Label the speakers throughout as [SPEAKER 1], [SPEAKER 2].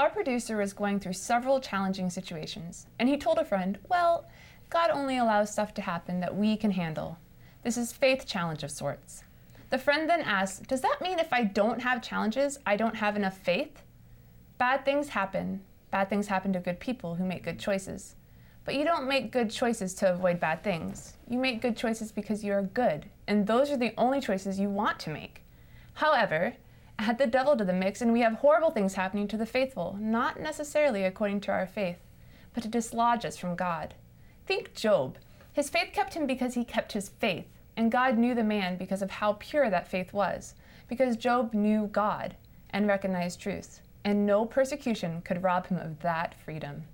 [SPEAKER 1] Our producer was going through several challenging situations, and he told a friend, Well, God only allows stuff to happen that we can handle. This is faith challenge of sorts. The friend then asked, Does that mean if I don't have challenges, I don't have enough faith? Bad things happen. Bad things happen to good people who make good choices. But you don't make good choices to avoid bad things. You make good choices because you are good, and those are the only choices you want to make. However, add the devil to the mix, and we have horrible things happening to the faithful, not necessarily according to our faith, but to dislodge us from God. Think Job. His faith kept him because he kept his faith, and God knew the man because of how pure that faith was, because Job knew God and recognized truth, and no persecution could rob him of that freedom.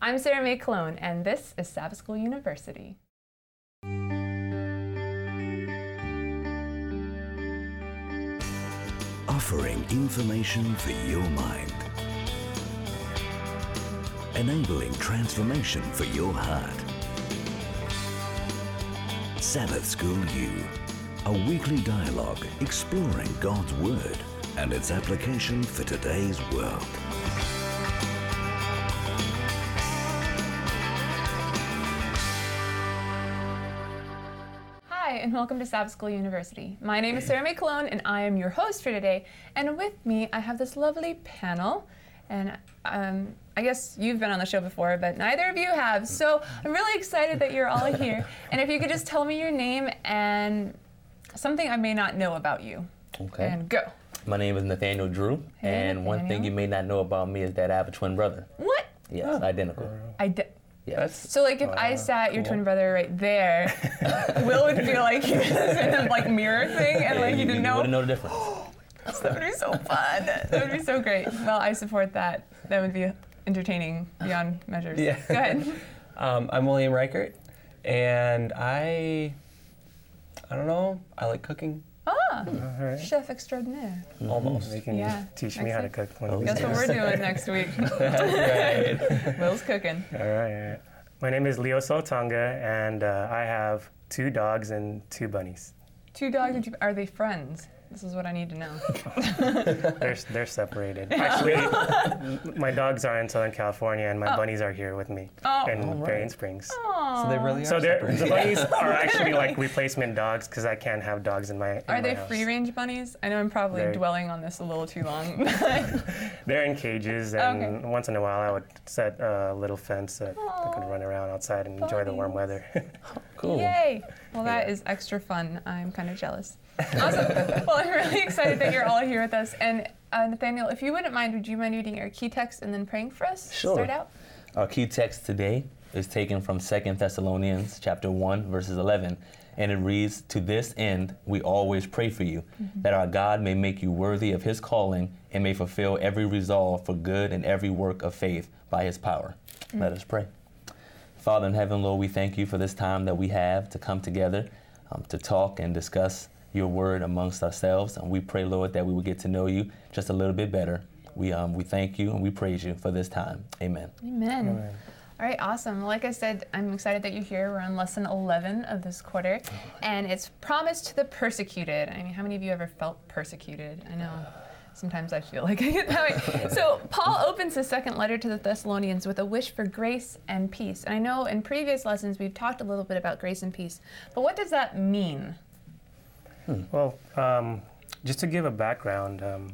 [SPEAKER 1] I'm Sarah Mae Colon, and this is Sabbath School University.
[SPEAKER 2] Offering information for your mind. Enabling transformation for your heart. Sabbath School U, a weekly dialogue exploring God's Word and its application for today's world.
[SPEAKER 1] Welcome to Sabbath School University. My name is Sarah Mae Colon, and I am your host for today. And with me, I have this lovely panel. And um, I guess you've been on the show before, but neither of you have. So I'm really excited that you're all here. And if you could just tell me your name and something I may not know about you.
[SPEAKER 3] Okay.
[SPEAKER 1] And go.
[SPEAKER 3] My name is Nathaniel Drew,
[SPEAKER 1] Hey,
[SPEAKER 3] and one thing you may not know about me is that I have a twin brother.
[SPEAKER 1] What?
[SPEAKER 3] Yes, identical.
[SPEAKER 1] I d-
[SPEAKER 3] Yes.
[SPEAKER 1] so like if I sat your twin brother right there, Will would feel like he was in a like mirror thing and like he didn't know.
[SPEAKER 3] wouldn't know the difference.
[SPEAKER 1] That would be so fun. That would be so great. Well, I support that. That would be entertaining beyond measures.
[SPEAKER 4] Yeah.
[SPEAKER 1] Go ahead.
[SPEAKER 4] Um, I'm William Reichert, and I, I don't know. I like cooking
[SPEAKER 5] All right.
[SPEAKER 1] chef extraordinaire.
[SPEAKER 4] almost.
[SPEAKER 5] They can
[SPEAKER 1] Yeah.
[SPEAKER 5] teach me how to cook one of these
[SPEAKER 1] Guess what
[SPEAKER 5] days.
[SPEAKER 1] we're doing next week. Will's cooking.
[SPEAKER 5] All right, all right. My name is Leo Soltonga, and uh, I have two dogs and two bunnies.
[SPEAKER 1] Two dogs and two. Are they friends? This is what I need to know.
[SPEAKER 5] They're, they're separated. Actually, my dogs are in Southern California, and my oh. bunnies are here with me
[SPEAKER 1] Oh.
[SPEAKER 5] in
[SPEAKER 4] All
[SPEAKER 5] Berrien
[SPEAKER 4] right.
[SPEAKER 5] Springs.
[SPEAKER 4] So they really are
[SPEAKER 5] So they're,
[SPEAKER 4] separated.
[SPEAKER 5] the bunnies are actually like replacement dogs because I can't have dogs in my. In
[SPEAKER 1] Are
[SPEAKER 5] my
[SPEAKER 1] they
[SPEAKER 5] house.
[SPEAKER 1] free range bunnies? I know I'm probably
[SPEAKER 5] They're-
[SPEAKER 1] dwelling on this a little too long.
[SPEAKER 5] They're in cages, and
[SPEAKER 1] Okay.
[SPEAKER 5] once in a while I would set a little fence so they could run around outside and enjoy the warm weather.
[SPEAKER 3] Cool.
[SPEAKER 1] Yay! Well, that is extra fun. I'm kind of jealous. Awesome. well, I'm really excited that you're all here with us. And uh, Nathaniel, if you wouldn't mind, would you mind reading our key text and then praying for us? to
[SPEAKER 3] Sure.
[SPEAKER 1] Start out.
[SPEAKER 3] Our key text today is taken from 2 Thessalonians chapter 1 verses 11 and it reads to this end we always pray for you that our God may make you worthy of his calling and may fulfill every resolve for good and every work of faith by his power. Let us pray. Father in heaven, Lord, we thank you for this time that we have to come together um, to talk and discuss your word amongst ourselves. And we pray, Lord, that we will get to know you just a little bit better. We, um, we thank you and we praise you for this time. Amen.
[SPEAKER 1] Amen. All right, awesome. Like I said, I'm excited that you're here. We're on lesson 11 of this quarter, and it's promise to the persecuted. I mean, how many of you ever felt persecuted? I know sometimes I feel like I get that way. So, Paul opens his second letter to the Thessalonians with a wish for grace and peace. And I know in previous lessons we've talked a little bit about grace and peace, but what does that mean?
[SPEAKER 5] Well, um, just to give a background, um,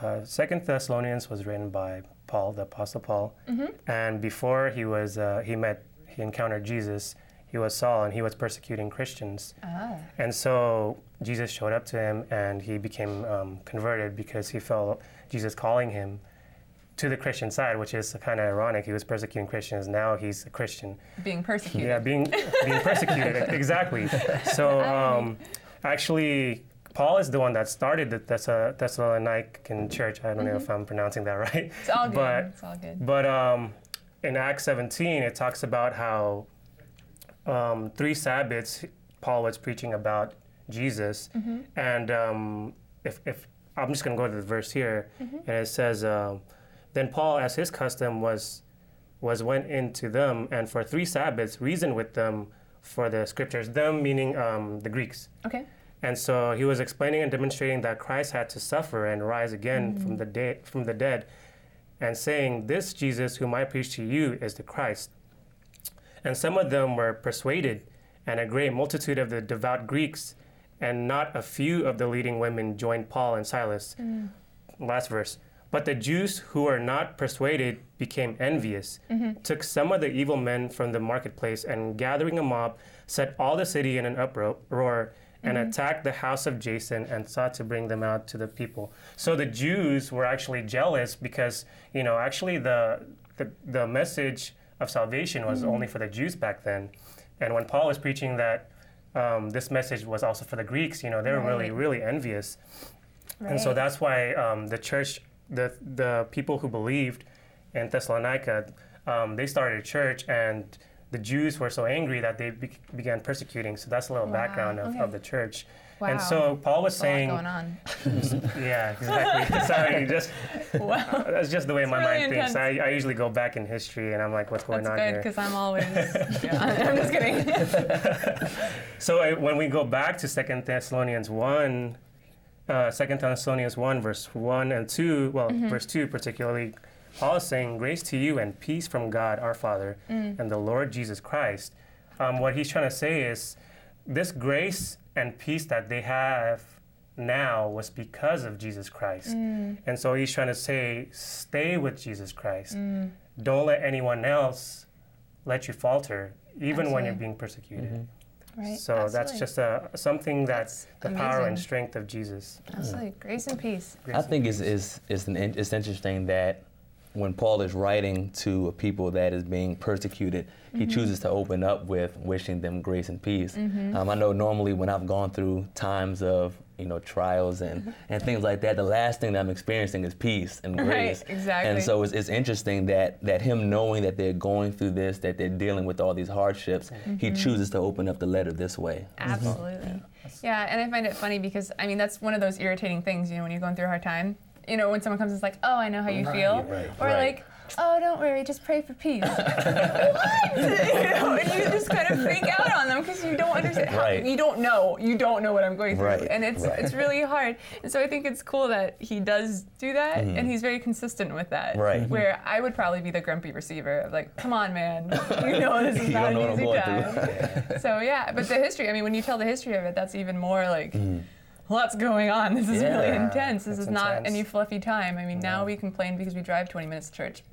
[SPEAKER 5] uh, Second Thessalonians was written by Paul, the Apostle Paul, and before he was uh, he met he encountered Jesus, he was Saul, and he was persecuting Christians,
[SPEAKER 1] Ah.
[SPEAKER 5] and so Jesus showed up to him, and he became um, converted because he felt Jesus calling him to the Christian side, which is kind of ironic. He was persecuting Christians, now he's a Christian.
[SPEAKER 1] Being persecuted.
[SPEAKER 5] Yeah, being being persecuted exactly. So um, actually, Paul is the one that started the Thess- Thessalonican church. I don't know if I'm pronouncing that right.
[SPEAKER 1] It's all good.
[SPEAKER 5] But
[SPEAKER 1] it's all good.
[SPEAKER 5] but um, in Acts 17, it talks about how um, three Sabbaths Paul was preaching about Jesus, and um, if, if I'm just going to go to the verse here, and it says, um, then Paul, as his custom was, was went into them, and for three Sabbaths reasoned with them for the scriptures. Them meaning um, the Greeks.
[SPEAKER 1] Okay.
[SPEAKER 5] And so he was explaining and demonstrating that Christ had to suffer and rise again from the de- from the dead, and saying, This Jesus whom I preach to you is the Christ. And some of them were persuaded, and a great multitude of the devout Greeks, and not a few of the leading women joined Paul and Silas. Mm. Last verse. But the Jews who were not persuaded became envious, mm-hmm. took some of the evil men from the marketplace, and gathering a mob, set all the city in an uproar and mm-hmm. attacked the house of Jason and sought to bring them out to the people. So the Jews were actually jealous because, you know, actually the, the, the message of salvation was only for the Jews back then. And when Paul was preaching that um, this message was also for the Greeks, you know, they were really,
[SPEAKER 1] Right.
[SPEAKER 5] really envious. And so that's why um, the church, the the people who believed in Thessalonica, um, they started a church, and the Jews were so angry that they be- began persecuting. So that's a little
[SPEAKER 1] Wow,
[SPEAKER 5] background of,
[SPEAKER 1] okay.
[SPEAKER 5] of the church.
[SPEAKER 1] Wow.
[SPEAKER 5] And so Paul was saying,
[SPEAKER 1] going on.
[SPEAKER 5] yeah, exactly. Sorry, just
[SPEAKER 1] wow.
[SPEAKER 5] that's just the way my
[SPEAKER 1] really
[SPEAKER 5] mind thinks. I. I usually go back in history, and I'm like, what's going
[SPEAKER 1] That's
[SPEAKER 5] on
[SPEAKER 1] good
[SPEAKER 5] here?
[SPEAKER 1] because I'm always. yeah, I'm just kidding.
[SPEAKER 5] So uh, when we go back to Second Thessalonians one, uh, Second Thessalonians one, verse one and two, well,
[SPEAKER 1] Mm-hmm.
[SPEAKER 5] verse two particularly, Paul is saying, "Grace to you and peace from God our Father
[SPEAKER 1] Mm.
[SPEAKER 5] and the Lord Jesus Christ." Um, what he's trying to say is, this grace and peace that they have now was because of Jesus Christ,
[SPEAKER 1] Mm.
[SPEAKER 5] and so he's trying to say, stay with Jesus Christ. Don't let anyone else let you falter, even when you're being persecuted.
[SPEAKER 1] Right.
[SPEAKER 5] So that's just a, something that's
[SPEAKER 1] That's
[SPEAKER 5] the power and strength of Jesus.
[SPEAKER 1] Absolutely. Grace and peace.
[SPEAKER 5] Grace
[SPEAKER 3] I
[SPEAKER 5] and
[SPEAKER 3] think it's,
[SPEAKER 5] peace.
[SPEAKER 3] it's, it's, an, in- it's interesting that when Paul is writing to a people that is being persecuted, he mm-hmm. chooses to open up with wishing them grace and peace. Mm-hmm. Um, I know normally when I've gone through times of you know trials and, mm-hmm. and things like that, the last thing that I'm experiencing is peace and grace.
[SPEAKER 1] Right,
[SPEAKER 3] grace.
[SPEAKER 1] exactly.
[SPEAKER 3] And so it's, it's interesting that that him knowing that they're going through this, that they're dealing with all these hardships, he chooses to open up the letter this way.
[SPEAKER 1] Absolutely. Yeah, and I find it funny because I mean that's one of those irritating things, you know, when you're going through a hard time. You know, when someone comes and is like, "Oh, I know how you feel,"
[SPEAKER 3] right,
[SPEAKER 1] or
[SPEAKER 3] right.
[SPEAKER 1] like, "Oh, don't worry, just pray for peace." what? you know, and you just kind of freak out on them because you don't understand. how-
[SPEAKER 3] Right.
[SPEAKER 1] You don't know. You don't know what I'm going through,
[SPEAKER 3] Right,
[SPEAKER 1] and it's
[SPEAKER 3] right.
[SPEAKER 1] it's really hard. And so I think it's cool that he does do that, and he's very consistent with that.
[SPEAKER 3] Mm-hmm. Right.
[SPEAKER 1] Where I would probably be the grumpy receiver of like, "Come on, man, you know this is not an easy
[SPEAKER 3] I'm
[SPEAKER 1] time." so yeah, but the history. I mean, when you tell the history of it, that's even more like. What's going on? This is really intense. This is not
[SPEAKER 5] intense.
[SPEAKER 1] any fluffy time. I mean, now we complain because we drive 20 minutes to church.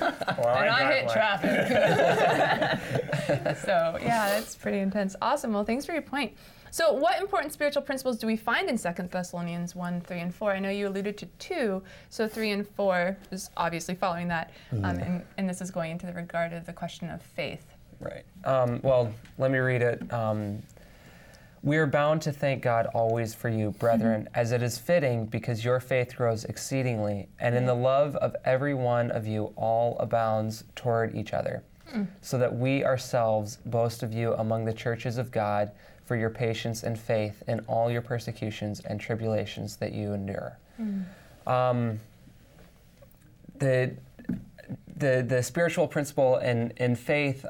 [SPEAKER 5] Well,
[SPEAKER 1] and I
[SPEAKER 5] drive
[SPEAKER 1] hit traffic. so yeah, that's pretty intense. Awesome. Well, thanks for your point. So, what important spiritual principles do we find in 2 Thessalonians 1, 3, and 4? I know you alluded to two, so 3 and 4 is obviously following that. Um, and, and this is going into the regard of the question of faith.
[SPEAKER 4] Right. Um, well, let me read it. Um, we are bound to thank God always for you, brethren, mm-hmm. as it is fitting, because your faith grows exceedingly, and in the mm. love of every one of you all abounds toward each other, mm. so that we ourselves boast of you among the churches of God for your patience and faith in all your persecutions and tribulations that you endure. Mm. Um, the the the spiritual principle in in faith.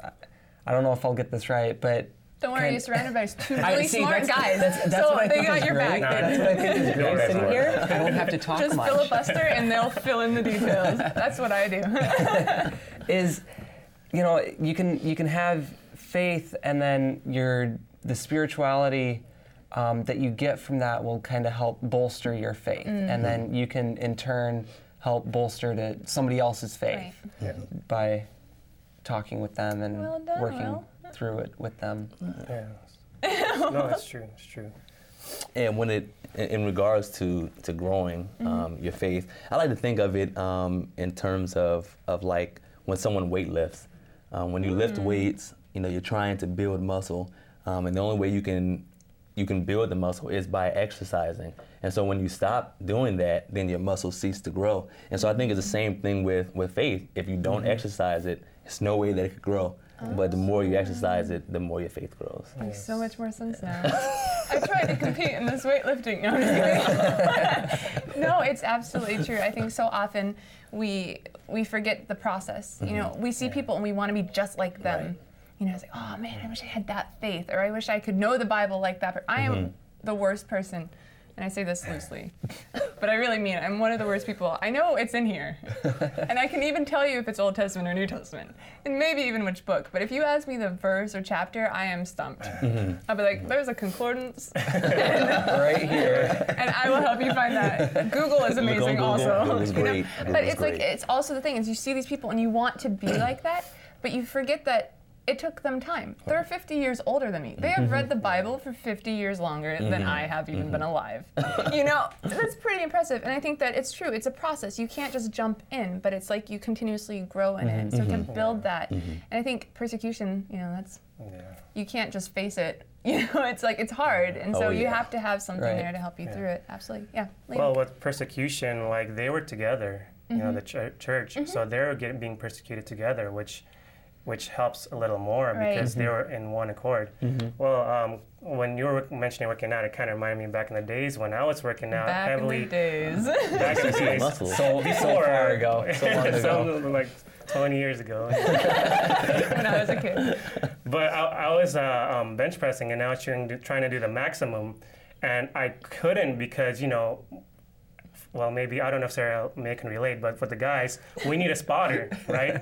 [SPEAKER 4] I don't know if I'll get this right, but
[SPEAKER 1] Don't worry,
[SPEAKER 4] Can-
[SPEAKER 1] you're surrounded by two
[SPEAKER 4] I-
[SPEAKER 1] really
[SPEAKER 4] see,
[SPEAKER 1] smart
[SPEAKER 4] that's-
[SPEAKER 1] guys.
[SPEAKER 4] that's- that's
[SPEAKER 1] so
[SPEAKER 4] what I
[SPEAKER 1] they got your
[SPEAKER 4] great.
[SPEAKER 1] back.
[SPEAKER 5] No,
[SPEAKER 1] baby.
[SPEAKER 5] that's
[SPEAKER 4] what I think is great sitting
[SPEAKER 5] for
[SPEAKER 4] here. I don't have to talk
[SPEAKER 1] Just
[SPEAKER 4] much.
[SPEAKER 1] Just filibuster and they'll fill in the details. That's what I do.
[SPEAKER 4] Is you know you can you can have faith and then your the spirituality um, that you get from that will kind of help bolster your faith,
[SPEAKER 1] Mm.
[SPEAKER 4] and then you can in turn help bolster to somebody else's faith by talking with them and
[SPEAKER 1] Well done,
[SPEAKER 4] working
[SPEAKER 1] Will.
[SPEAKER 4] Through it with them.
[SPEAKER 5] Yeah. no, it's true. It's true.
[SPEAKER 3] And when it, in- in regards to to growing um, your faith, I like to think of it um, in terms of of like when someone weightlifts. Um, when you lift weights, you know you're trying to build muscle, um, and the only way you can you can build the muscle is by exercising. And so when you stop doing that, then your muscles cease to grow. And so I think it's the same thing with with faith. If you don't exercise it, it's no way that it could grow. But the more you exercise it, the more your faith grows.
[SPEAKER 1] Makes so much more sense now. I tried to compete in this weightlifting. No, I'm just kidding. no, it's absolutely true. I think so often we we forget the process. You know, mm-hmm. we see people and we want to be just like them. You know, it's like, oh man, I wish I had that faith, or I wish I could know the Bible like that. But I am mm-hmm. the worst person and I say this loosely, but I really mean it. I'm one of the worst people. I know it's in here, and I can even tell you if it's Old Testament or New Testament, and maybe even which book. But if you ask me the verse or chapter, I am stumped. I'll be like, "There's a concordance,"
[SPEAKER 4] right here.
[SPEAKER 1] and I will help you find that. Google is amazing,
[SPEAKER 3] Google.
[SPEAKER 1] also.
[SPEAKER 3] It was
[SPEAKER 1] you know? But it's like it's also the thing is you see these people and you want to be like that, but you forget that it took them time. They're 50 years older than me. They have mm-hmm. read the Bible for 50 years longer than mm-hmm. I have even mm-hmm. been alive. you know, that's pretty impressive. And I think that it's true. It's a process. You can't just jump in, but it's like you continuously grow in it. So to build that, and I think persecution, you know, that's
[SPEAKER 5] Yeah.
[SPEAKER 1] you can't just face it. You know, it's like it's hard, and so
[SPEAKER 3] Oh,
[SPEAKER 1] you have to have something
[SPEAKER 4] Right.
[SPEAKER 1] there to help you through it. Absolutely, yeah.
[SPEAKER 5] Well, with persecution, like they were together, you know,
[SPEAKER 1] Mm-hmm.
[SPEAKER 5] the ch- church. So they're getting being persecuted together, which which helps a little more
[SPEAKER 1] Right.
[SPEAKER 5] because they were in one accord. Well, um, when you were mentioning working out, it kind of reminded me back in the days when I was working out
[SPEAKER 1] back
[SPEAKER 5] heavily.
[SPEAKER 1] in the days.
[SPEAKER 5] Back in the days.
[SPEAKER 3] Muscles.
[SPEAKER 4] So, so far ago. So long ago.
[SPEAKER 5] Some, like 20 years ago.
[SPEAKER 1] when I was a kid.
[SPEAKER 5] But I, I was uh, um, bench pressing and I was trying to, trying to do the maximum, and I couldn't because you know, well maybe I don't know if Sarah Mae can relate, but for the guys, we need a spotter, right?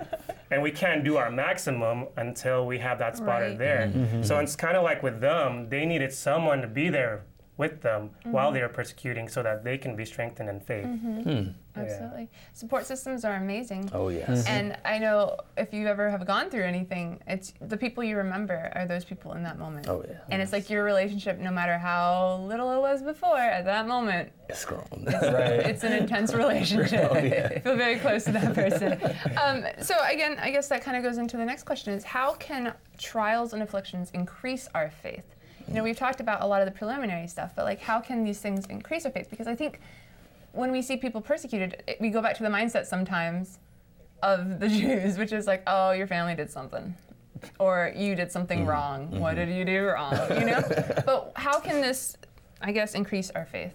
[SPEAKER 5] And we can't do our maximum until we have that spotter
[SPEAKER 1] Right.
[SPEAKER 5] there. Mm-hmm. So it's kind of like with them, they needed someone to be there with them while mm-hmm. they are persecuting, so that they can be strengthened in faith. Mm-hmm. Hmm.
[SPEAKER 1] Absolutely. Support systems are amazing.
[SPEAKER 3] Oh yes. Mm-hmm.
[SPEAKER 1] And I know if you ever have gone through anything, it's the people you remember are those people in that moment.
[SPEAKER 3] Oh yeah.
[SPEAKER 1] And it's like your relationship, no matter how little it was before, at that moment,
[SPEAKER 3] It's grown.
[SPEAKER 4] Right.
[SPEAKER 1] it's an intense relationship.
[SPEAKER 3] Oh, yeah.
[SPEAKER 1] Feel very close to that person. Um, so again, I guess that kind of goes into the next question: is how can trials and afflictions increase our faith? You know, we've talked about a lot of the preliminary stuff, but like, how can these things increase our faith? Because I think when we see people persecuted, it, we go back to the mindset sometimes of the Jews, which is like, oh, your family did something. Or you did something wrong. What did you do wrong? You know? but how can this, I guess, increase our faith?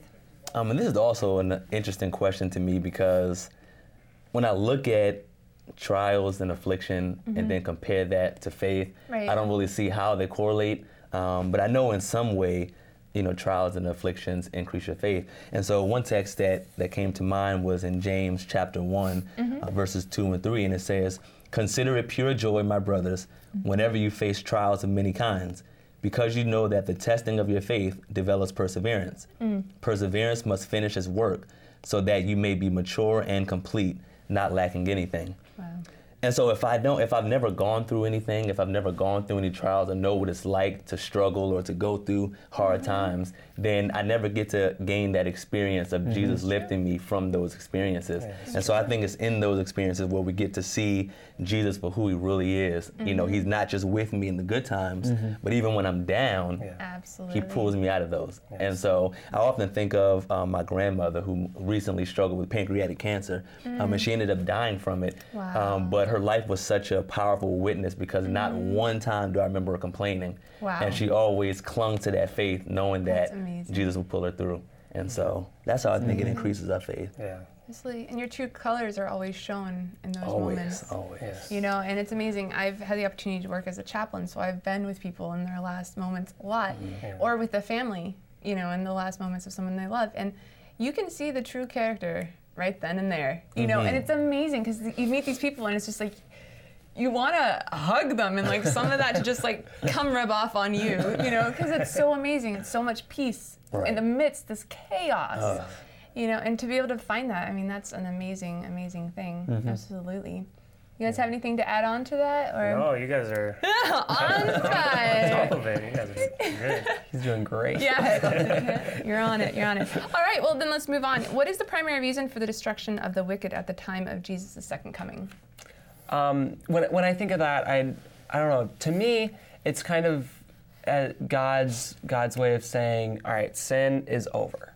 [SPEAKER 3] Um, and this is also an interesting question to me because when I look at trials and affliction and then compare that to faith,
[SPEAKER 1] Mm-hmm. Right.
[SPEAKER 3] I don't really see how they correlate. Um, but I know in some way, you know, trials and afflictions increase your faith. And so one text that, that came to mind was in James chapter one,
[SPEAKER 1] Mm-hmm.
[SPEAKER 3] uh, verses two and three, and it says, "Consider it pure joy, my brothers, whenever you face trials of many kinds." Because you know that the testing of your faith develops perseverance. Perseverance must finish its work so that you may be mature and complete, not lacking anything.
[SPEAKER 1] Wow.
[SPEAKER 3] And so if I don't, if I've never gone through anything, if I've never gone through any trials or know what it's like to struggle or to go through hard mm-hmm. times, then I never get to gain that experience of Jesus lifting me from those experiences. and so I think it's in those experiences where we get to see Jesus for who he really is. You know, he's not just with me in the good times, but even when I'm down,
[SPEAKER 5] Yeah.
[SPEAKER 1] Absolutely.
[SPEAKER 3] he pulls me out of those. And so I often think of um, my grandmother who recently struggled with pancreatic cancer, um, and she ended up dying from it.
[SPEAKER 1] Wow.
[SPEAKER 3] Um, but her life was such a powerful witness because not one time do I remember her complaining.
[SPEAKER 1] Wow.
[SPEAKER 3] And she always clung to that faith, knowing
[SPEAKER 1] That's
[SPEAKER 3] that
[SPEAKER 1] amazing.
[SPEAKER 3] Jesus will pull her through. And so that's how I think it increases our faith.
[SPEAKER 5] Yeah.
[SPEAKER 1] Absolutely. And your true colors are always shown in those
[SPEAKER 3] Always,
[SPEAKER 1] moments.
[SPEAKER 3] always.
[SPEAKER 1] You know, and it's amazing. I've had the opportunity to work as a chaplain, so I've been with people in their last moments a lot, mm-hmm. or with the family, you know, in the last moments of someone they love. And you can see the true character right then and there, you know, and mm-hmm. it's amazing because you meet these people and it's just like, you want to hug them and like some of that to just like come rub off on you, you know, because it's so amazing. It's so much peace in the midst this chaos, uh. you know, and to be able to find that, I mean, that's an amazing, amazing thing. Mm-hmm. Absolutely. You guys have anything to add on to that, or
[SPEAKER 5] No, you guys are
[SPEAKER 1] on
[SPEAKER 5] on
[SPEAKER 1] fire?
[SPEAKER 5] top of it. You guys are good.
[SPEAKER 4] He's doing great.
[SPEAKER 1] Yeah, you're on it. You're on it. All right. Well, then let's move on. What is the primary reason for the destruction of the wicked at the time of Jesus' second coming?
[SPEAKER 4] Um, when, when I think of that, I, I don't know. To me, it's kind of uh, God's God's way of saying, "All right, sin is over.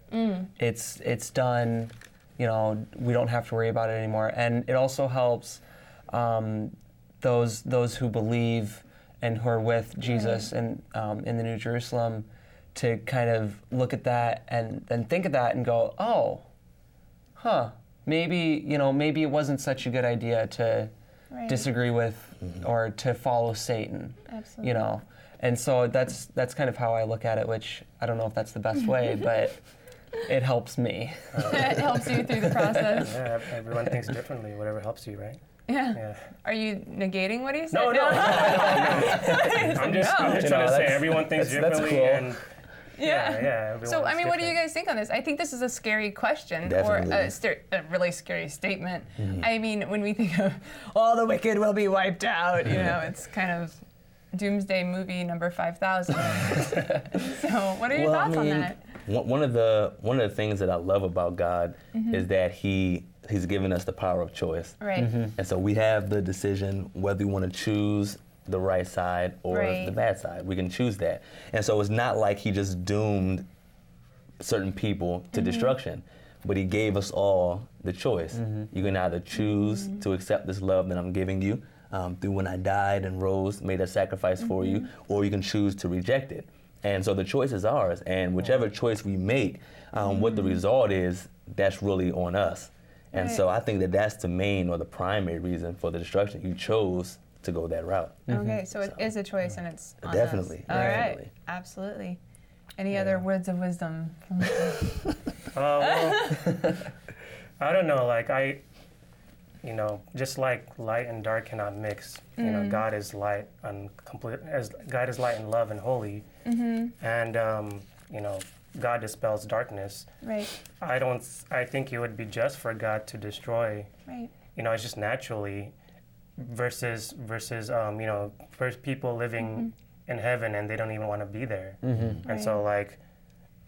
[SPEAKER 4] It's it's done. You know, we don't have to worry about it anymore." And it also helps um, those those who believe and who are with Jesus and um, in the New Jerusalem to kind of look at that and then think of that and go, "Oh, huh, maybe you know, maybe it wasn't such a good idea to."
[SPEAKER 1] Right.
[SPEAKER 4] disagree with mm-hmm. or to follow Satan.
[SPEAKER 1] Absolutely.
[SPEAKER 4] You know. And so that's that's kind of how I look at it, which I don't know if that's the best way, but it helps me.
[SPEAKER 1] it helps you through the process.
[SPEAKER 5] Yeah, everyone thinks differently. Whatever helps you, right?
[SPEAKER 1] Yeah.
[SPEAKER 5] Yeah.
[SPEAKER 1] Are you negating what he said?
[SPEAKER 5] No, no, no, no, no. I'm just, I'm just
[SPEAKER 4] No,
[SPEAKER 5] trying to say everyone thinks
[SPEAKER 4] that's- that's cool.
[SPEAKER 5] and yeah, yeah.
[SPEAKER 1] So, I mean, what do you guys think on this? I think this is a scary question
[SPEAKER 3] Definitely.
[SPEAKER 1] or a, ster- a really scary statement. I mean, when we think of all the wicked will be wiped out, you know, it's kind of doomsday movie number 5,000. so, what are your
[SPEAKER 3] Well, I
[SPEAKER 1] thoughts
[SPEAKER 3] mean,
[SPEAKER 1] on that?
[SPEAKER 3] One one of the one of the things that I love about God
[SPEAKER 1] Mm-hmm.
[SPEAKER 3] is that He He's given us the power of choice.
[SPEAKER 1] Right.
[SPEAKER 3] And so we have the decision whether we want to choose the right side or
[SPEAKER 1] Right.
[SPEAKER 3] the bad side. We can choose that. And so it's not like he just doomed certain people to
[SPEAKER 1] Mm-hmm.
[SPEAKER 3] destruction, but he gave us all the choice. You can either choose
[SPEAKER 1] Mm-hmm.
[SPEAKER 3] to accept this love that I'm giving you um, through when I died and rose, made a sacrifice for you,
[SPEAKER 1] Mm-hmm.
[SPEAKER 3] or you can choose to reject it. And so the choice is ours. And whichever choice we make, um, what the result is, that's really on us. And so I think that that's the main or the primary reason for the destruction. You chose to go that route.
[SPEAKER 1] Okay, so it is a choice and it's on us.
[SPEAKER 3] Definitely,
[SPEAKER 1] All right,
[SPEAKER 3] definitely.
[SPEAKER 1] absolutely. Any other words of wisdom? From
[SPEAKER 5] Uh, well, I don't know. Like I, you know, just like light and dark cannot mix. You
[SPEAKER 1] Mm.
[SPEAKER 5] know, God is light and complete. As God is light and love and holy,
[SPEAKER 1] Mm-hmm.
[SPEAKER 5] and um, you know, God dispels darkness.
[SPEAKER 1] right,
[SPEAKER 5] I don't. I think it would be just for God to destroy.
[SPEAKER 1] right.
[SPEAKER 5] You know, it's just naturally, versus versus um, you know, first people living in heaven and they don't even want to be there. And so like.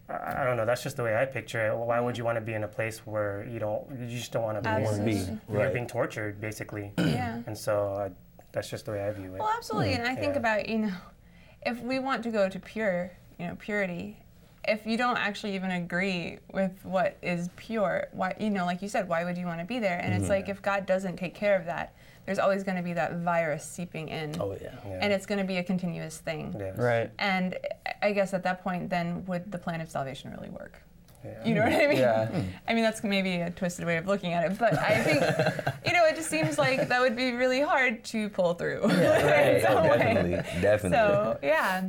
[SPEAKER 5] I I don't know. That's just the way I picture it. Why would you want to be in a place where you don't, you just don't want to be?
[SPEAKER 1] Absolutely.
[SPEAKER 5] You're
[SPEAKER 3] right.
[SPEAKER 5] being tortured, basically.
[SPEAKER 1] Yeah.
[SPEAKER 5] And so uh, that's just the way I view it.
[SPEAKER 1] Well, absolutely. And I think
[SPEAKER 5] Yeah.
[SPEAKER 1] about, you know, if we want to go to pure, you know, purity, if you don't actually even agree with what is pure, why, you know, like you said, why would you want to be there? And it's mm-hmm. like if God doesn't take care of that, there's always going to be that virus seeping in.
[SPEAKER 3] Oh, yeah.
[SPEAKER 5] Yeah.
[SPEAKER 1] And it's going to be a continuous thing.
[SPEAKER 5] Yes.
[SPEAKER 4] Right.
[SPEAKER 1] And I guess at that point, then would the plan of salvation really work?
[SPEAKER 5] Yeah.
[SPEAKER 1] You know what I mean?
[SPEAKER 4] Yeah.
[SPEAKER 1] I mean, that's maybe a twisted way of looking at it, but I think, you know, it just seems like that would be really hard to pull through. in
[SPEAKER 3] Right.
[SPEAKER 1] some
[SPEAKER 3] Oh,
[SPEAKER 1] way.
[SPEAKER 3] definitely. Definitely.
[SPEAKER 1] So, yeah,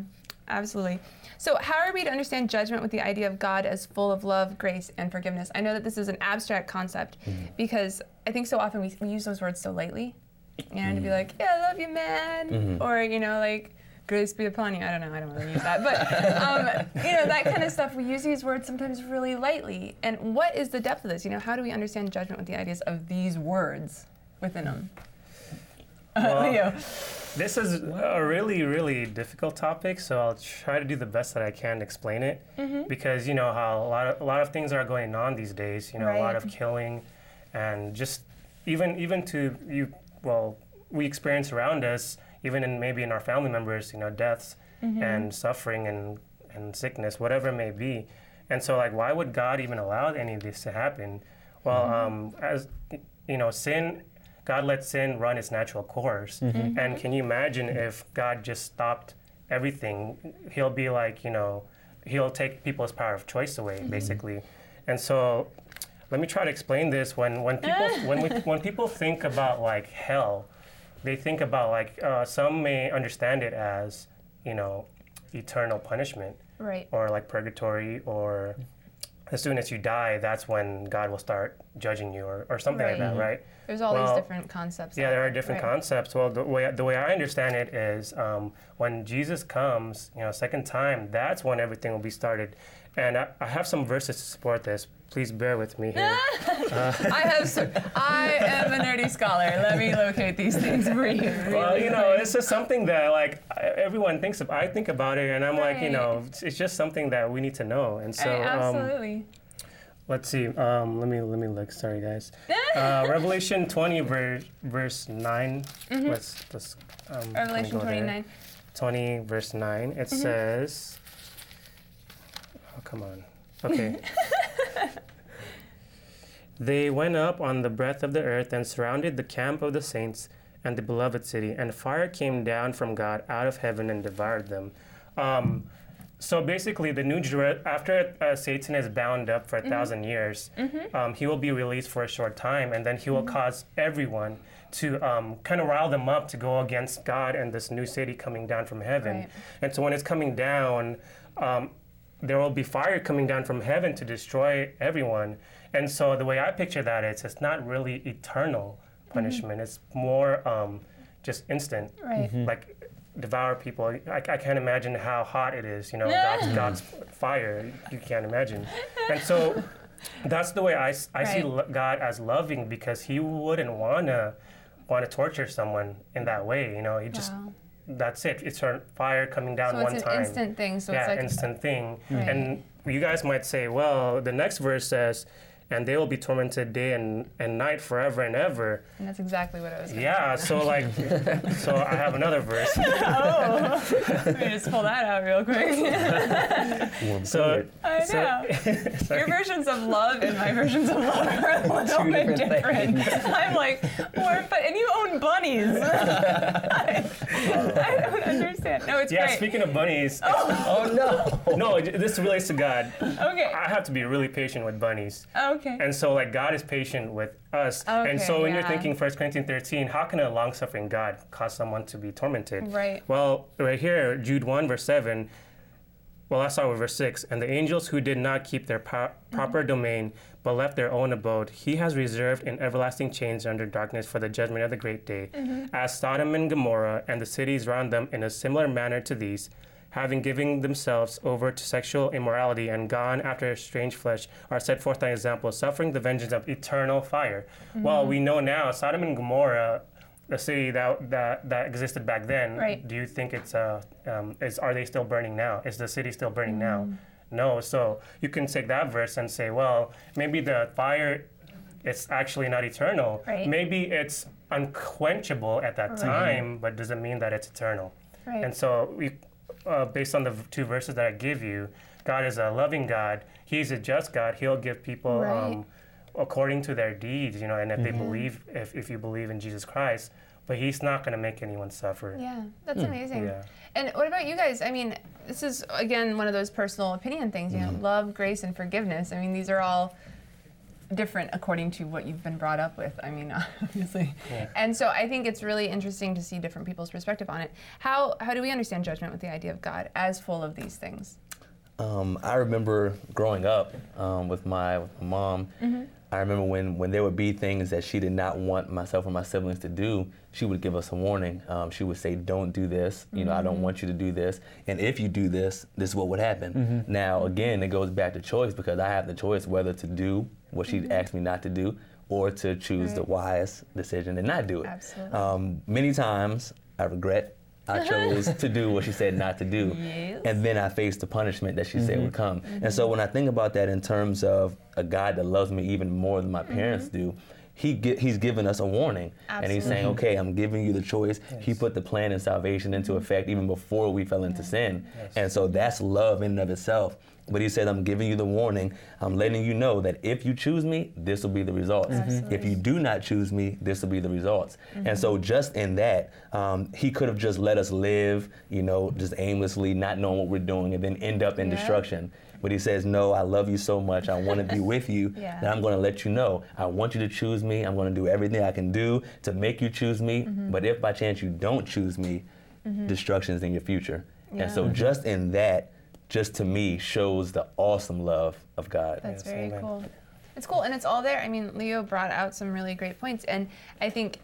[SPEAKER 1] absolutely. So, how are we to understand judgment with the idea of God as full of love, grace, and forgiveness? I know that this is an abstract concept mm-hmm. because I think so often we, we use those words so lightly. You know, to be mm-hmm. like, yeah, I love you, man. Mm-hmm. Or, you know, like, grace be upon you. I don't know, I don't want to use that. But, um, you know, that kind of stuff, we use these words sometimes really lightly. And what is the depth of this? You know, how do we understand judgment with the ideas of these words within them?
[SPEAKER 5] Well,
[SPEAKER 1] Leo.
[SPEAKER 5] This is a really, really difficult topic, so I'll try to do the best that I can to explain it.
[SPEAKER 1] Mm-hmm.
[SPEAKER 5] Because you know how a lot of a lot of things are going on these days. You know, a lot of killing, and just even even to you. Well, we experience around us, even in maybe in our family members, you know, deaths
[SPEAKER 1] Mm-hmm.
[SPEAKER 5] and suffering and and sickness, whatever it may be. And so, like, why would God even allow any of this to happen? Well, um, as you know, sin God lets sin run its natural course. Mm-hmm. Mm-hmm. And can you imagine if God just stopped everything? He'll be like, you know, he'll take people's power of choice away, mm-hmm. basically. And so, let me try to explain this. When when people when we, when people think about like hell, they think about like uh, some may understand it as, you know, eternal punishment
[SPEAKER 1] Right.
[SPEAKER 5] or like purgatory or as soon as you die that's when god will start judging you or, or something like that
[SPEAKER 1] Right.
[SPEAKER 5] right
[SPEAKER 1] There's all
[SPEAKER 5] Well,
[SPEAKER 1] these different concepts.
[SPEAKER 5] yeah there are different
[SPEAKER 1] right.
[SPEAKER 5] concepts well the way, the way i understand it is um, when jesus comes you know second time that's when everything will be started and I, I have some verses to support this please bear with me here
[SPEAKER 1] I have. So, I am a nerdy scholar. Let me locate these things for you.
[SPEAKER 5] well, you know, it's just something that like everyone thinks of. I think about it, and I'm like, you know, it's, just something that we need to know. And so,
[SPEAKER 1] I-
[SPEAKER 5] um,
[SPEAKER 1] absolutely.
[SPEAKER 5] Let's see. Um, let me let me look. Sorry, guys. Uh, Revelation 20, verse verse 9 Let's let's. Um,
[SPEAKER 1] Mm-hmm. Revelation
[SPEAKER 5] go there.
[SPEAKER 1] 29.
[SPEAKER 5] 20, verse nine. It
[SPEAKER 1] Mm-hmm.
[SPEAKER 5] says. Come on. Okay. they went up on the breadth of the earth and surrounded the camp of the saints and the beloved city, and fire came down from God out of heaven and devoured them. Um, so basically, the new Jerusalem, after uh, Satan is bound up for a thousand years, um, he will be released for a short time, and then he will cause everyone to um, kind of rile them up to go against God and this new city coming down from heaven.
[SPEAKER 1] Right.
[SPEAKER 5] And so when it's coming down, um, there will be fire coming down from heaven to destroy everyone. And so the way I picture that is it's not really eternal punishment. It's more um, just instant.
[SPEAKER 1] Right.
[SPEAKER 5] Like devour people. I, I can't imagine how hot it is. You know, God's, God's fire. You can't imagine. And so that's the way I, see
[SPEAKER 1] Right.
[SPEAKER 5] lo- God as loving because He wouldn't wanna want to torture someone in that way. You know, He just
[SPEAKER 1] Wow.
[SPEAKER 5] That's it. It's her fire coming down
[SPEAKER 1] So
[SPEAKER 5] one
[SPEAKER 1] it's an
[SPEAKER 5] time.
[SPEAKER 1] instant thing. So
[SPEAKER 5] yeah,
[SPEAKER 1] it's like
[SPEAKER 5] instant thing.
[SPEAKER 1] Right.
[SPEAKER 5] And you guys might say, well, the next verse says, and they will be tormented day and, and night forever and ever.
[SPEAKER 1] and that's exactly what I was. gonna
[SPEAKER 5] Yeah, so like, so I have another verse.
[SPEAKER 1] Oh, let me just pull that out real quick.
[SPEAKER 5] So,
[SPEAKER 1] I
[SPEAKER 5] So-
[SPEAKER 1] know. Your versions of love and my versions of love are a little
[SPEAKER 4] Two
[SPEAKER 1] bit
[SPEAKER 4] different
[SPEAKER 1] different. I'm like, or, but and you own bunnies. I, I don't understand. No, it's not.
[SPEAKER 5] yeah,
[SPEAKER 1] great.
[SPEAKER 5] speaking of bunnies,
[SPEAKER 4] Oh no!
[SPEAKER 5] no, this relates to God.
[SPEAKER 1] okay.
[SPEAKER 5] I have to be really patient with bunnies.
[SPEAKER 1] Okay.
[SPEAKER 5] And so, like, God is patient with us.
[SPEAKER 1] Okay,
[SPEAKER 5] and so, when you're thinking 1 Corinthians 13, how can a long suffering God cause someone to be tormented?
[SPEAKER 1] Right.
[SPEAKER 5] Well, right here, Jude 1, verse 7. Well, I saw with verse 6. And the angels who did not keep their po- mm-hmm. proper domain, but left their own abode, he has reserved in everlasting chains under darkness for the judgment of the great day. Mm-hmm. As Sodom and Gomorrah and the cities round them in a similar manner to these, having given themselves over to sexual immorality and gone after strange flesh, are set forth an example, suffering the vengeance of eternal fire. Well, we know now Sodom and Gomorrah, the city that that, that existed back then.
[SPEAKER 1] Right.
[SPEAKER 5] Do you think it's uh um, is are they still burning now? Is the city still burning now?
[SPEAKER 1] Mm.
[SPEAKER 5] No. So you can take that verse and say, well, maybe the fire, it's actually not eternal.
[SPEAKER 1] Right.
[SPEAKER 5] Maybe it's unquenchable at that time, but doesn't mean that it's eternal.
[SPEAKER 1] Right.
[SPEAKER 5] And so, we, uh, based on the two verses that I give you, God is a loving God. He's a just God. He'll give people
[SPEAKER 1] Right.
[SPEAKER 5] um, according to their deeds, you know, and if they believe, if, if you believe in Jesus Christ, but He's not going to make anyone suffer.
[SPEAKER 1] Yeah, that's amazing.
[SPEAKER 5] Yeah.
[SPEAKER 1] And what about you guys? I mean, this is again one of those personal opinion things. You know, love, grace, and forgiveness. I mean, these are all different according to what you've been brought up with. I mean, obviously. And so I think it's really interesting to see different people's perspective on it. How how do we understand judgment with the idea of God as full of these things?
[SPEAKER 3] Um, I remember growing up um, with my with my mom. I remember when when there would be things that she did not want myself or my siblings to do, she would give us a warning. Um, she would say, "Don't do this. You know, I don't want you to do this. And if you do this, this is what would happen." Now, again, it goes back to choice because I have the choice whether to do what she asked me not to do or to choose the
[SPEAKER 1] Right.
[SPEAKER 3] wise decision and not do it.
[SPEAKER 1] Absolutely.
[SPEAKER 3] Um, many times I regret I uh-huh. chose to do what she said not to do.
[SPEAKER 1] Yes.
[SPEAKER 3] And then I faced the punishment that she said mm-hmm. would come. And so mm-hmm. when I think about that in terms of a God that loves me even more than my parents mm-hmm. do, he gi- he's given us a warning. And he's saying, okay, I'm giving you the choice. He put the plan of salvation into effect even before we fell into sin. And so that's love in and of itself. But he said, I'm giving you the warning. I'm letting you know that if you choose me, this will be the results. If you do not choose me, this will be the results. And so, just in that, um, he could have just let us live, you know, just aimlessly, not knowing what we're doing, and then end up in
[SPEAKER 1] Yeah.
[SPEAKER 3] destruction. But he says, No, I love you so much. I want to be with you.
[SPEAKER 1] Yeah.
[SPEAKER 3] That I'm going to let you know. I want you to choose me. I'm going to do everything I can do to make you choose me.
[SPEAKER 1] Mm-hmm.
[SPEAKER 3] But if by chance you don't choose me, destruction is in your future. And so, just in that, just to me, shows the awesome love of God.
[SPEAKER 1] That's
[SPEAKER 5] Yes,
[SPEAKER 1] very
[SPEAKER 5] amen.
[SPEAKER 1] cool. It's cool, and it's all there. I mean, Leo brought out some really great points, and I think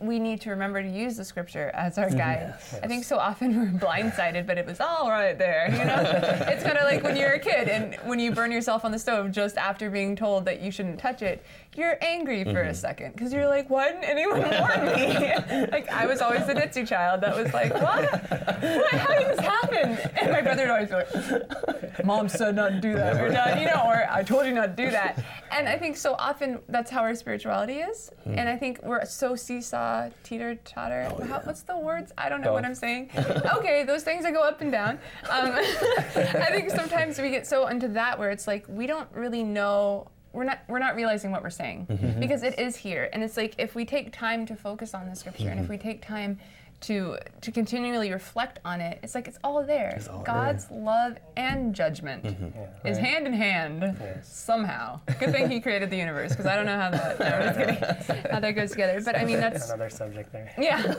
[SPEAKER 1] we need to remember to use the scripture as our mm-hmm. guide. I think so often we're blindsided, but it was all right there. You know, it's kind of like when you're a kid and when you burn yourself on the stove just after being told that you shouldn't touch it, you're angry for a mm-hmm. second because you're like, why didn't anyone warn me? like I was always the ditzy child that was like, what? what? How did this happen? And my brother would always be like, Mom said not to do that, or not, you know, or I told you not to do that. And I think so often that's how our spirituality is. Hmm. And I think we're so seesaw, teeter totter. Oh, how, what's the words? I don't know what I'm saying. okay, those things that go up and down. Um, I think sometimes we get so into that where it's like we don't really know. We're not we're not realizing what we're saying mm-hmm. because it is here, and it's like if we take time to focus on the scripture, and if mm-hmm. we take time to to continually reflect on it, it's like it's all there.
[SPEAKER 3] all
[SPEAKER 1] God's love and judgment mm-hmm. is hand in hand somehow. Good thing He created the universe because I don't know how that no, I'm just kidding, how that goes together. But I mean that's
[SPEAKER 5] Another subject there.
[SPEAKER 1] yeah.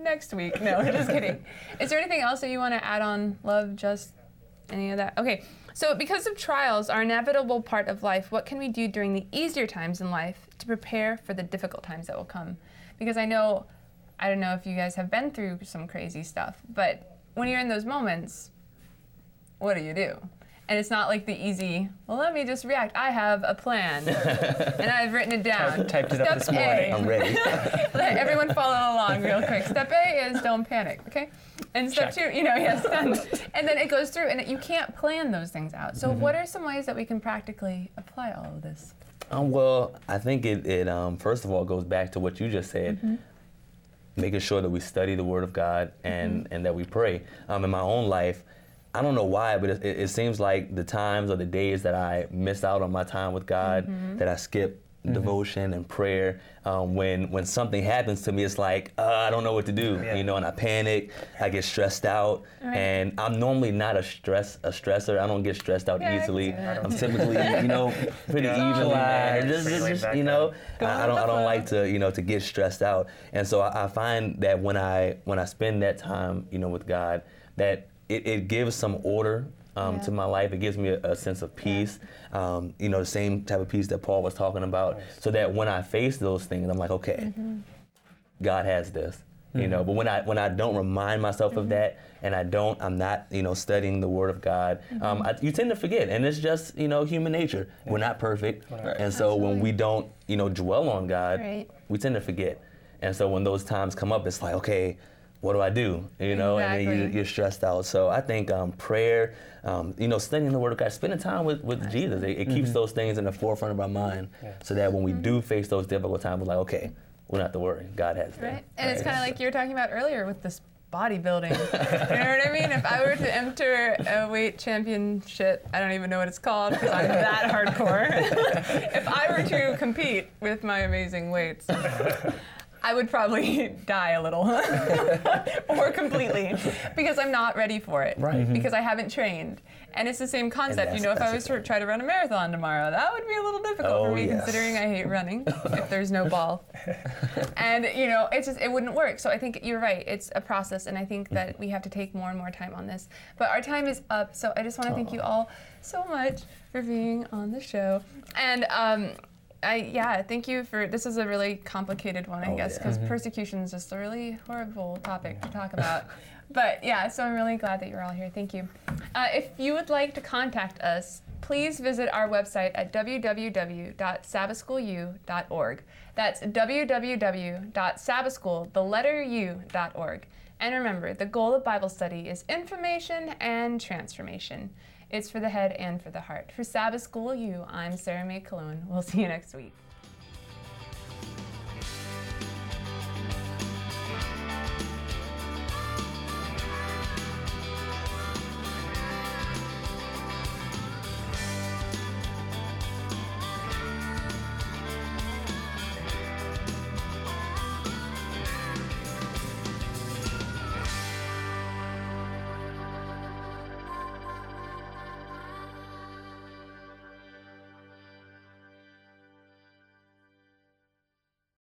[SPEAKER 1] Next week. No, just kidding. Is there anything else that you want to add on love, just any of that? Okay. So, because of trials are an inevitable part of life, what can we do during the easier times in life to prepare for the difficult times that will come? Because I know, I don't know if you guys have been through some crazy stuff, but when you're in those moments, what do you do? And it's not like the easy, well, let me just react. I have a plan. and I've written it down.
[SPEAKER 4] i typed it up this morning.
[SPEAKER 3] I'm ready.
[SPEAKER 1] Let everyone follow along real quick. Step A is don't panic, okay? And step
[SPEAKER 4] Check.
[SPEAKER 1] two, you know, yes. And then it goes through, and it, you can't plan those things out. So, what are some ways that we can practically apply all of this?
[SPEAKER 3] Um, well, I think it, it um, first of all goes back to what you just said,
[SPEAKER 1] Mm-hmm.
[SPEAKER 3] Making sure that we study the Word of God and,
[SPEAKER 1] Mm-hmm.
[SPEAKER 3] and that we pray. Um, in my own life, I don't know why, but it, it, seems like the times or the days that I miss out on my time with God,
[SPEAKER 1] Mm-hmm.
[SPEAKER 3] that I skip devotion and prayer, um, when when something happens to me, it's like uh, I don't know what to do,
[SPEAKER 5] Yeah.
[SPEAKER 3] you know, and I panic, I get stressed out,
[SPEAKER 1] Right.
[SPEAKER 3] and I'm normally not a stress a stressor. I don't get stressed out
[SPEAKER 1] Yeah,
[SPEAKER 3] easily. I'm typically, you know, pretty
[SPEAKER 5] Yeah.
[SPEAKER 3] even
[SPEAKER 4] Relax.
[SPEAKER 3] and just, just, just, you know, I, I don't I don't like to you know to get stressed out, and so I, I find that when I when I spend that time you know with God, that it, it gives some order. Um,
[SPEAKER 1] Yeah.
[SPEAKER 3] To my life, it gives me a, a sense of peace. Um, you know, the same type of peace that Paul was talking about. So that when I face those things, I'm like, okay,
[SPEAKER 1] Mm-hmm.
[SPEAKER 3] God has this. You know, but when I when I don't remind myself
[SPEAKER 1] Mm-hmm.
[SPEAKER 3] of that, and I don't, I'm not, you know, studying the Word of God. Um,
[SPEAKER 1] Mm-hmm.
[SPEAKER 3] I, you tend to forget, and it's just, you know, human nature. We're not perfect, and so when we don't, you know, dwell on God,
[SPEAKER 1] Right.
[SPEAKER 3] we tend to forget. And so when those times come up, it's like, okay, what do I do? You know, and then you, you're stressed out. So I think um, prayer, um, you know, studying the Word of God, spending time with, with Jesus, it, it keeps those things in the forefront of our mind, so that when we do face those difficult times, we're like, okay, we don't have to worry. God has this.
[SPEAKER 1] Right? And it's kind of like you were talking about earlier with this bodybuilding. you know what I mean? If I were to enter a weight championship, I don't even know what it's called because I'm that hardcore. if I were to compete with my amazing weights, I would probably die a little. Or completely. Because I'm not ready for it.
[SPEAKER 3] Right.
[SPEAKER 1] Because I haven't trained. And it's the same concept. You know, if I was to try to run a marathon tomorrow, that would be a little difficult
[SPEAKER 3] Oh,
[SPEAKER 1] for me
[SPEAKER 3] yes.
[SPEAKER 1] considering I hate running if there's no ball. And you know it's just it wouldn't work. So i think you're right. It's a process and i think that we have to take more and more time on this. But our time is up. So i just want to thank you all so much for being on the show. And um I, yeah, thank you for this is a really complicated one, I
[SPEAKER 3] Oh,
[SPEAKER 1] guess,
[SPEAKER 3] yeah.
[SPEAKER 1] because persecution is just a really horrible topic to talk about. But yeah, so I'm really glad that you're all here. Thank you. Uh, if you would like to contact us, please visit our website at www.sabbathschoolu.org. That's www.sabbathschool, the letter u.org. And remember, the goal of Bible study is information and transformation. It's for the head and for the heart. For Sabbath School U, I'm Sarah Mae Colon. We'll see you next week.